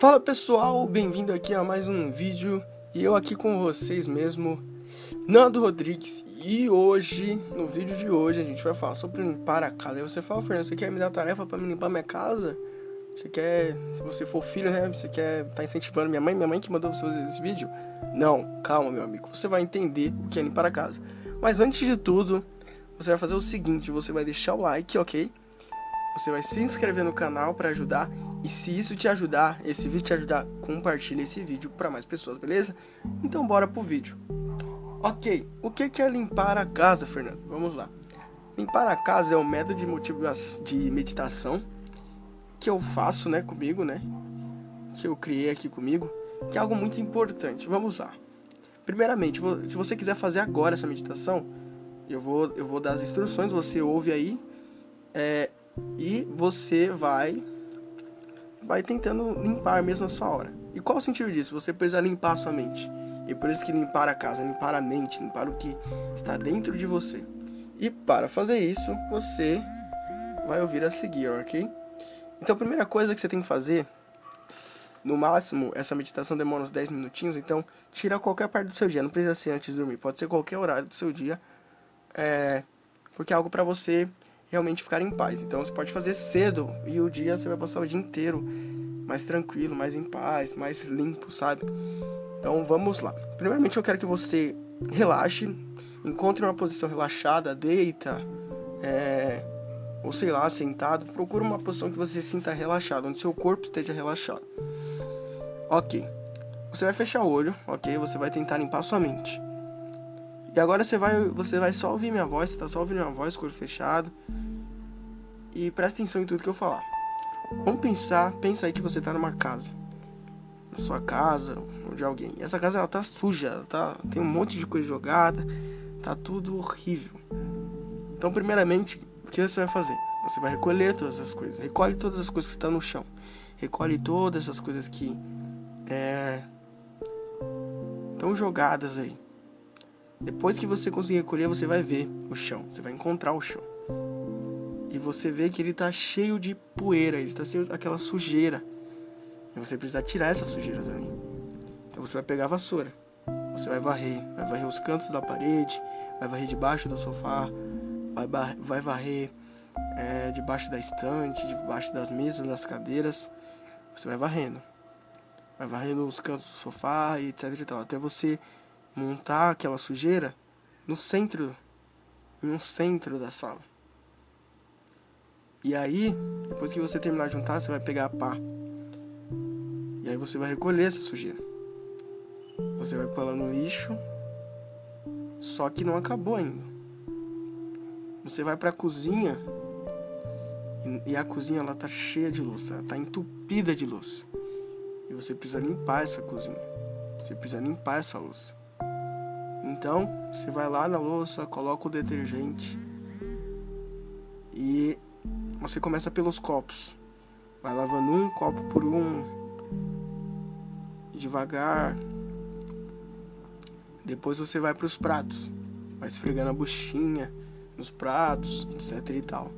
Fala pessoal, bem-vindo aqui a mais um vídeo e eu aqui com vocês mesmo, Nando Rodrigues e hoje, no vídeo de hoje, a gente vai falar sobre limpar a casa. Aí você fala, Fernando, você quer me dar tarefa para me limpar minha casa? Você quer, se você for filho, né, você quer tá incentivando minha mãe, minha mãe que mandou você fazer esse vídeo? Não, calma meu amigo, você vai entender o que é limpar a casa. Mas antes de tudo, você vai fazer o seguinte, você vai deixar o like, ok? Você vai se inscrever no canal para ajudar e se isso te ajudar, esse vídeo te ajudar, compartilha esse vídeo para mais pessoas, beleza? Então bora pro vídeo. Ok, o que é limpar a casa, Fernando? Vamos lá. Limpar a casa é um método de, motiva de meditação que eu faço, né, comigo, né? Que eu criei aqui comigo, que é algo muito importante. Vamos lá. Primeiramente, se você quiser fazer agora essa meditação, eu vou, eu vou dar as instruções, você ouve aí. É, e você vai vai tentando limpar mesmo a sua hora. E qual o sentido disso? Você precisa limpar a sua mente. E por isso que limpar a casa, limpar a mente, limpar o que está dentro de você. E para fazer isso, você vai ouvir a seguir, ok? Então a primeira coisa que você tem que fazer, no máximo, essa meditação demora uns 10 minutinhos, então tira qualquer parte do seu dia, não precisa ser antes de dormir, pode ser qualquer horário do seu dia, é, porque é algo para você realmente ficar em paz. Então você pode fazer cedo e o dia você vai passar o dia inteiro mais tranquilo, mais em paz, mais limpo, sabe? Então vamos lá. Primeiramente eu quero que você relaxe, encontre uma posição relaxada, deita, é, ou sei lá, sentado. Procure uma posição que você sinta relaxado, onde seu corpo esteja relaxado. Ok. Você vai fechar o olho, ok? Você vai tentar limpar sua mente. E agora você vai, você vai só ouvir minha voz, você tá só ouvindo minha voz, olho fechado. E presta atenção em tudo que eu falar. Vamos pensar, pensa aí que você tá numa casa. Na sua casa, ou de alguém. E essa casa ela tá suja, ela tá, tem um monte de coisa jogada, tá tudo horrível. Então, primeiramente, o que você vai fazer? Você vai recolher todas essas coisas. Recolhe todas as coisas que estão no chão. Recolhe todas essas coisas que é, estão jogadas aí. Depois que você conseguir recolher, você vai ver o chão. Você vai encontrar o chão. E você vê que ele tá cheio de poeira, ele tá cheio daquela sujeira. E você precisa tirar essa sujeira também. Então você vai pegar a vassoura. Você vai varrer. Vai varrer os cantos da parede. Vai varrer debaixo do sofá. Vai, vai varrer é, debaixo da estante, debaixo das mesas, das cadeiras. Você vai varrendo. Vai varrendo os cantos do sofá e etc e tal. Até você montar aquela sujeira no centro, em um centro da sala. E aí, depois que você terminar de juntar, você vai pegar a pá. E aí você vai recolher essa sujeira. Você vai pôr ela no lixo. Só que não acabou ainda. Você vai para a cozinha e a cozinha ela tá cheia de louça, ela tá entupida de louça. E você precisa limpar essa cozinha. Você precisa limpar essa louça. Então, você vai lá na louça, coloca o detergente e você começa pelos copos. Vai lavando um copo por um, devagar. Depois você vai para os pratos, vai esfregando a buchinha nos pratos, etc e tal.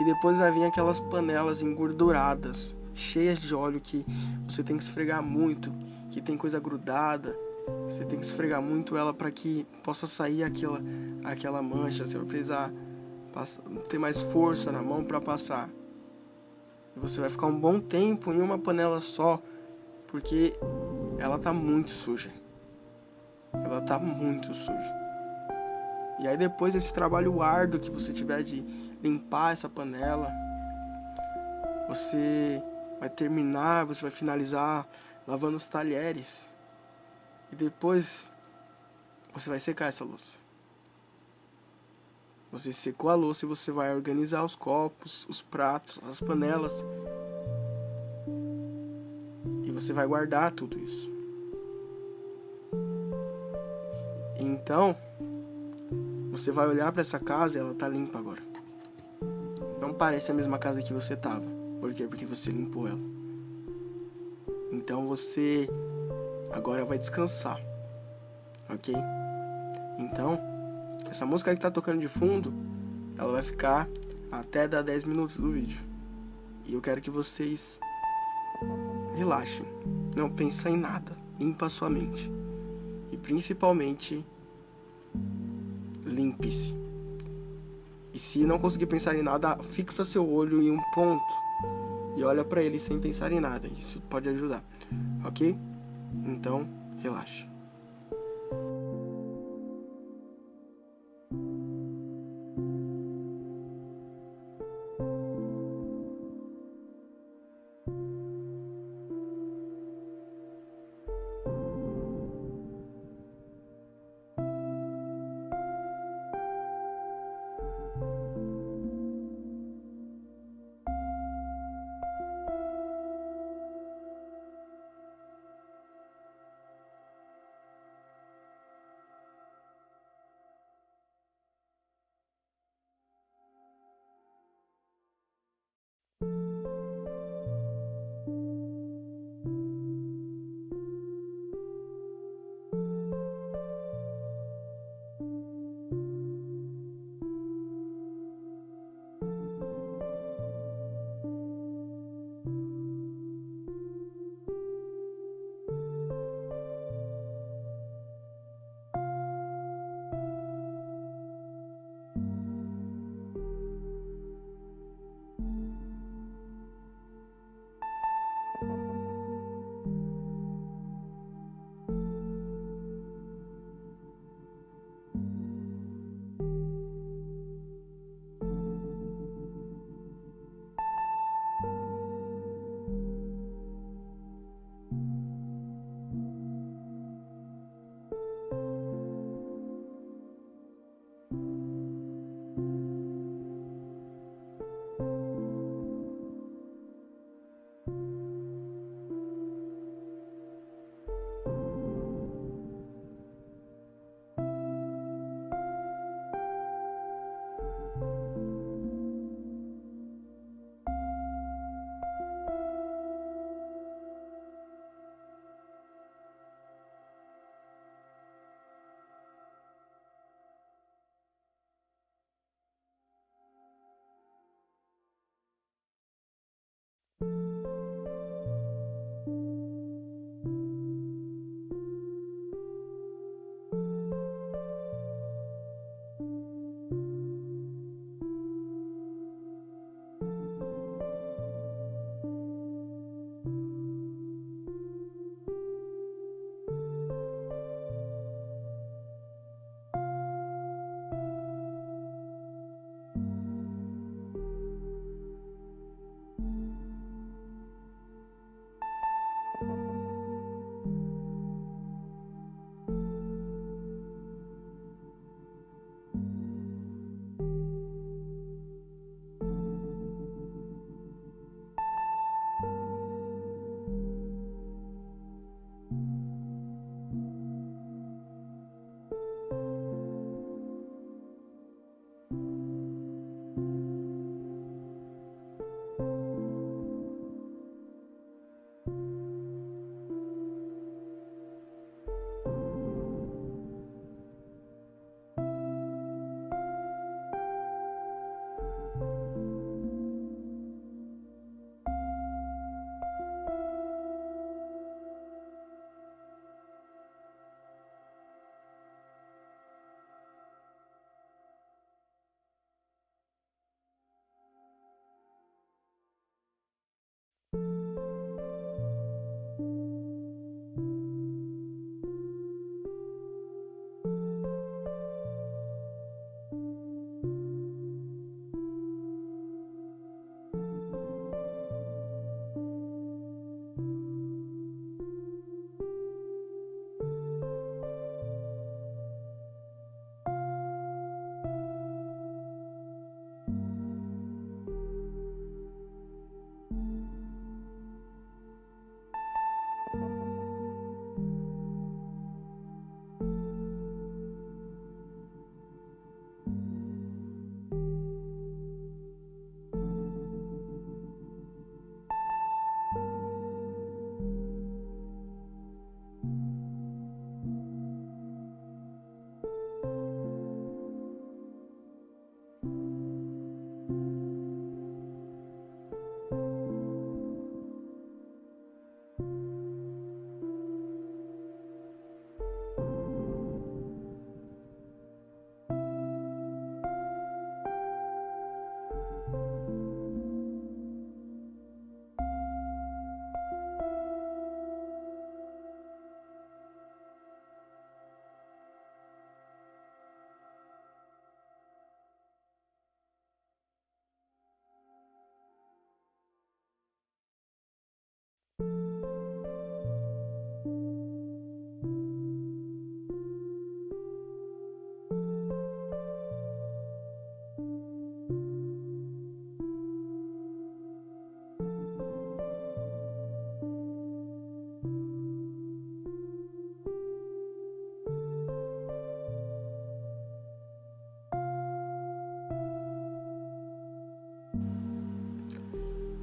E depois vai vir aquelas panelas engorduradas, cheias de óleo que você tem que esfregar muito, que tem coisa grudada. Você tem que esfregar muito ela para que possa sair aquela aquela mancha. Você vai precisar ter mais força na mão para passar. E você vai ficar um bom tempo em uma panela só, porque ela tá muito suja. Ela tá muito suja. E aí depois desse trabalho árduo que você tiver de limpar essa panela, você vai terminar, você vai finalizar lavando os talheres. E depois você vai secar essa louça. Você secou a louça e você vai organizar os copos, os pratos, as panelas. E você vai guardar tudo isso. Então, você vai olhar para essa casa e ela tá limpa agora. Não parece a mesma casa que você tava. Por quê? Porque você limpou ela. Então você agora vai descansar. OK? Então, essa música que tá tocando de fundo, ela vai ficar até dar 10 minutos do vídeo. E eu quero que vocês relaxe. Não pensa em nada. Limpa a sua mente. E principalmente, limpe-se. E se não conseguir pensar em nada, fixa seu olho em um ponto e olha para ele sem pensar em nada. Isso pode ajudar, ok? Então, relaxa.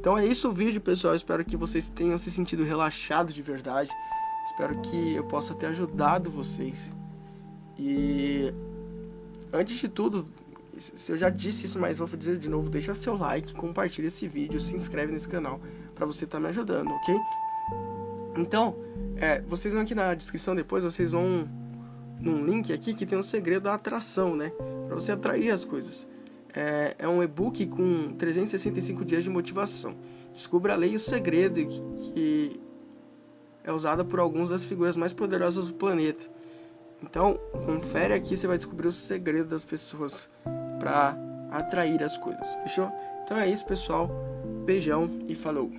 Então é isso o vídeo, pessoal. Espero que vocês tenham se sentido relaxados de verdade. Espero que eu possa ter ajudado vocês. E antes de tudo, se eu já disse isso, mas vou dizer de novo, deixa seu like, compartilha esse vídeo, se inscreve nesse canal para você estar tá me ajudando, ok? Então, é, vocês vão aqui na descrição depois, vocês vão num link aqui que tem um segredo da atração, né? Para você atrair as coisas. É, é um e-book com 365 dias de motivação. Descubra a lei e o segredo que, que é usada por algumas das figuras mais poderosas do planeta. Então, confere aqui, você vai descobrir o segredo das pessoas para atrair as coisas. Fechou? Então é isso, pessoal. Beijão e falou.